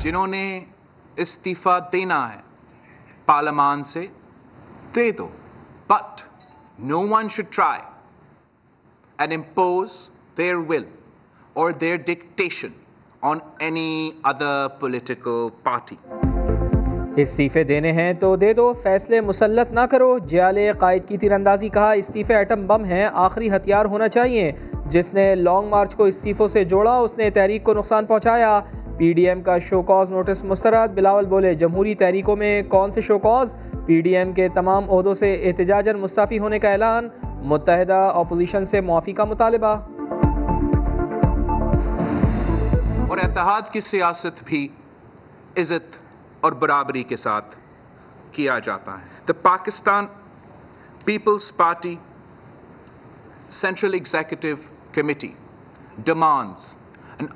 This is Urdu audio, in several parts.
جنہوں نے استعفیٰ دینا ہے، پارلیمان سے، دے دو۔ But no one should try and impose their will or their dictation on any other political party استعفے دینے ہیں تو دے دو، فیصلے مسلط نہ کرو۔ جیال قائد کی تیر اندازی کہا، استعفے ایٹم بم ہیں، آخری ہتھیار ہونا چاہیے۔ جس نے لانگ مارچ کو استعفوں سے جوڑا، اس نے تحریک کو نقصان پہنچایا۔ پی ڈی ایم کا شو کاز نوٹس مسترد۔ بلاول بولے، جمہوری تحریکوں میں کون سے show cause? P D M کے تمام عہدوں سے احتجاجن مستعفی ہونے کا اعلان۔ متحدہ اپوزیشن سے معافی کا مطالبہ۔ اور اتحاد کی سیاست بھی عزت اور برابری کے ساتھ کیا جاتا ہے۔ The Pakistan Peoples Party central executive committee demands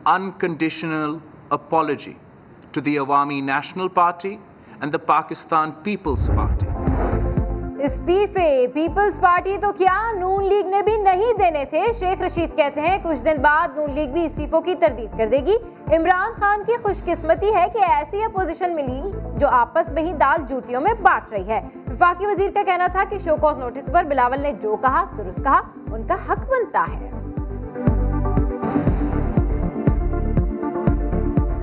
unconditional apology to the Awami National Party and the Pakistan Peoples Party استعفے Peoples party تو کیا نون لیگ نے بھی نہیں دینے تھے شیخ رشید کہتے ہیں کچھ دن بعد نون لیگ بھی استعفوں کی تردید کر دے گی عمران خان کی خوش قسمتی ہے کہ ایسی اپوزیشن ملی جو آپس میں ہی دال جوتیوں میں بانٹ رہی ہے وفاقی وزیر کا کہنا تھا کہ شوکوز نوٹس پر بلاول نے جو کہا درست کہا ان کا حق بنتا ہے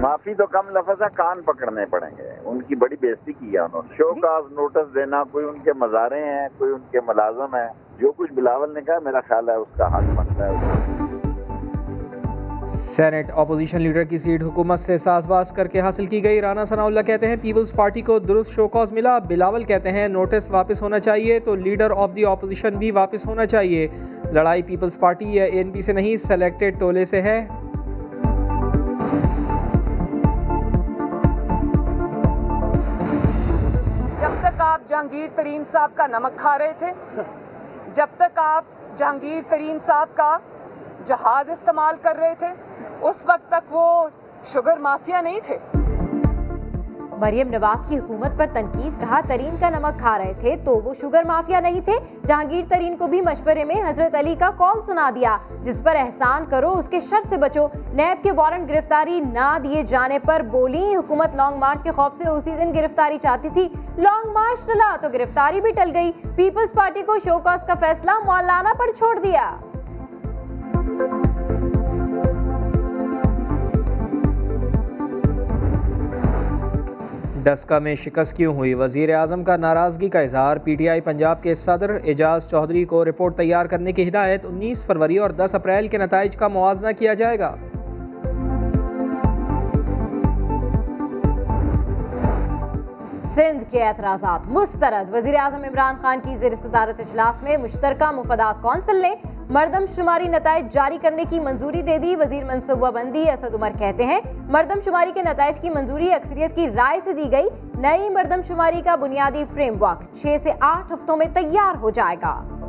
معافی تو کم لفظ ہے کان پکڑنے پڑیں گے۔ ان کی بڑی بےزتی کی ہے انہوں نے۔ شو کاز نوٹس دینا کوئی ان کے مزارے ہیں کوئی ان کے ملازم ہیں۔ جو کچھ بلاول نے کہا میرا خیال ہے اس کا حق بنتا ہے۔ سینٹ اپوزیشن لیڈر کی سیٹ حکومت سے ساز باز کر کے حاصل کی گئی۔ رانا ثناء اللہ کہتے ہیں پیپلز پارٹی کو درست شو کاز ملا۔ بلاول کہتے ہیں نوٹس واپس ہونا چاہیے تو لیڈر آف دی اپوزیشن بھی واپس ہونا چاہیے۔ لڑائی پیپلز پارٹی یا این پی سے نہیں سلیکٹڈ ٹولے سے ہے۔ جہانگیر ترین صاحب کا نمک کھا رہے تھے۔ جب تک آپ جہانگیر ترین صاحب کا جہاز استعمال کر رہے تھے، اس وقت تک وہ شوگر مافیا نہیں تھے۔ مریم نواز کی حکومت پر تنقید، کہا ترین کا نمک کھا رہے تھے تو وہ شوگر مافیا نہیں تھے۔ جہانگیر ترین کو بھی مشورے میں حضرت علی کا کال سنا دیا، جس پر احسان کرو اس کے شر سے بچو۔ نیب کے وارنٹ گرفتاری نہ دیے جانے پر بولی، حکومت لانگ مارچ کے خوف سے اسی دن گرفتاری چاہتی تھی۔ لانگ مارچ ٹلا تو گرفتاری بھی ٹل گئی۔ پیپلز پارٹی کو شوکاس کا فیصلہ مولانا پر چھوڑ دیا۔ ڈسکا میں شکست کیوں ہوئی؟ وزیر اعظم کا ناراضگی کا اظہار، پی ٹی آئی پنجاب کے صدر اعجاز چودھری کو رپورٹ تیار کرنے کی ہدایت، انیس فروری اور دس اپریل کے نتائج کا موازنہ کیا جائے گا۔ سندھ کے اعتراضات مسترد۔ وزیر اعظم عمران خان کی زیر صدارت اجلاس میں مشترکہ مفادات کونسل نے مردم شماری نتائج جاری کرنے کی منظوری دے دی۔ وزیر منصوبہ بندی اسد عمر کہتے ہیں، مردم شماری کے نتائج کی منظوری اکثریت کی رائے سے دی گئی۔ نئی مردم شماری کا بنیادی فریم ورک چھ سے آٹھ ہفتوں میں تیار ہو جائے گا۔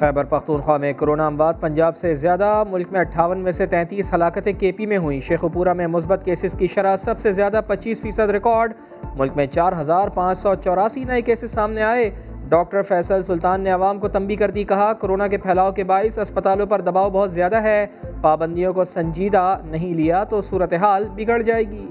خیبر پختونخوا میں کرونا اموات پنجاب سے زیادہ، ملک میں اٹھاون میں سے تینتیس ہلاکتیں کے پی میں ہوئیں۔ شیخ پورہ میں مثبت کیسز کی شرح سب سے زیادہ پچیس فیصد ریکارڈ۔ ملک میں چار ہزار پانچ سو چوراسی نئے کیسز سامنے آئے۔ ڈاکٹر فیصل سلطان نے عوام کو تنبی کر دی کہا، کرونا کے پھیلاؤ کے باعث اسپتالوں پر دباؤ بہت زیادہ ہے۔ پابندیوں کو سنجیدہ نہیں لیا تو صورتحال بگڑ جائے گی۔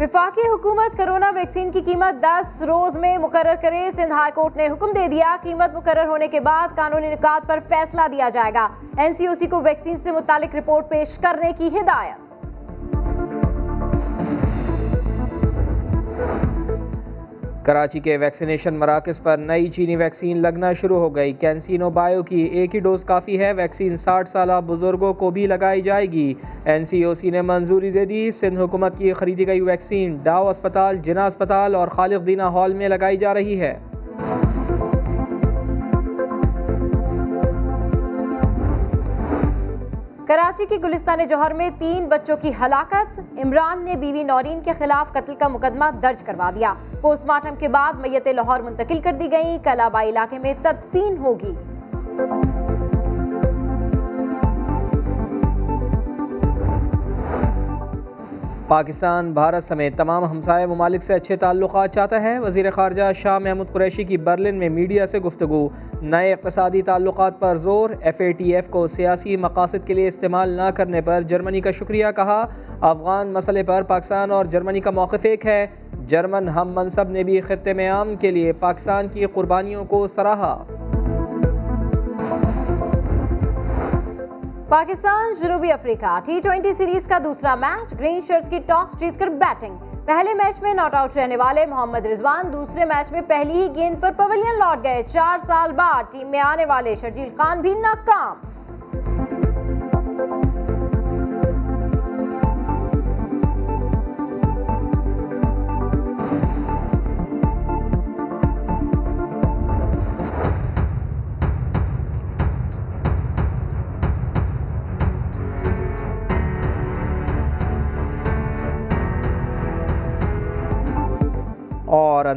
وفاقی حکومت کرونا ویکسین کی قیمت دس روز میں مقرر کرے، سندھ ہائی کورٹ نے حکم دے دیا، قیمت مقرر ہونے کے بعد قانونی نکات پر فیصلہ دیا جائے گا۔ این سی او سی کو ویکسین سے متعلق رپورٹ پیش کرنے کی ہدایت۔ کراچی کے ویکسینیشن مراکز پر نئی چینی ویکسین لگنا شروع ہو گئی۔ کینسینو بایو کی ایک ہی ڈوز کافی ہے۔ ویکسین ساٹھ سالہ بزرگوں کو بھی لگائی جائے گی۔ این سی او سی نے منظوری دے دی۔ سندھ حکومت کی خریدی گئی ویکسین۔ ڈاؤ اسپتال جنا اسپتال اور خالق دینہ ہال میں لگائی جا رہی ہے۔ کراچی کی گلستان جوہر میں تین بچوں کی ہلاکت، عمران نے بیوی نورین کے خلاف قتل کا مقدمہ درج کروا دیا۔ پوسٹ مارٹم کے بعد میت لاہور منتقل کر دی گئی کلابا علاقے میں تدفین ہوگی۔ پاکستان، بھارت سمیت تمام ہمسائے ممالک سے اچھے تعلقات چاہتا ہے وزیر خارجہ شاہ محمود قریشی کی برلن میں میڈیا سے گفتگو۔ نئے اقتصادی تعلقات پر زور۔ ایف اے ٹی ایف کو سیاسی مقاصد کے لیے استعمال نہ کرنے پر جرمنی کا شکریہ کہا۔ افغان مسئلے پر پاکستان اور جرمنی کا موقف ایک ہے۔ جرمن ہم منصب نے بھی خطے میں عام کے لیے پاکستان کی قربانیوں کو سراہا۔ پاکستان، جنوبی افریقہ۔ ٹی ٹوئنٹی سیریز کا دوسرا میچ گرین شرٹس کی ٹاس جیت کر بیٹنگ پہلے میچ میں ناٹ آؤٹ رہنے والے محمد رضوان، دوسرے میچ میں پہلی ہی گیند پر پویلین لوٹ گئے۔ چار سال بعد ٹیم میں آنے والے شرجیل خان بھی ناکام۔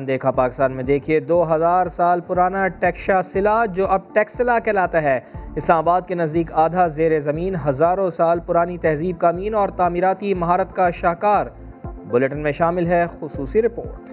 دیکھا پاکستان میں دیکھیے، دو ہزار سال پرانا ٹیکشا سلا جو اب ٹیکسلا کہلاتا ہے۔ اسلام آباد کے نزدیک آدھا زیر زمین ہزاروں سال پرانی تہذیب کا مین اور تعمیراتی مہارت کا شاہکار۔ بلیٹن میں شامل ہے خصوصی رپورٹ۔